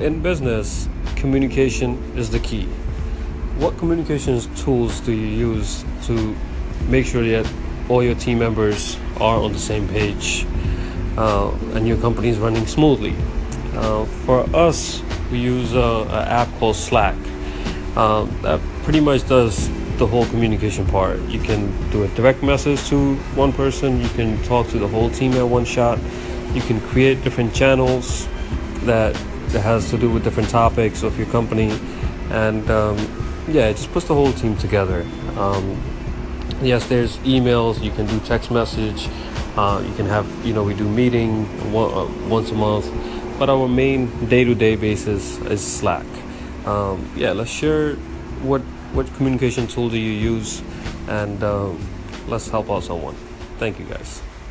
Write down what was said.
in business, communication is the key. What communications tools do you use to make sure that all your team members are on the same page uh, and your company is running smoothly? Uh, for us, we use uh, an app called Slack uh, that pretty much does the whole communication part. You can do a direct message to one person, you can talk to the whole team at one shot, you can create different channels that, that has to do with different topics of your company, and um, yeah, it just puts the whole team together. Um, yes, there's emails, you can do text message, uh, you can have, you know, we do meeting one, uh, once a month, but our main day to day basis is Slack. Um, yeah, let's share what what communication tool do you use? And um, let's help out someone. Thank you guys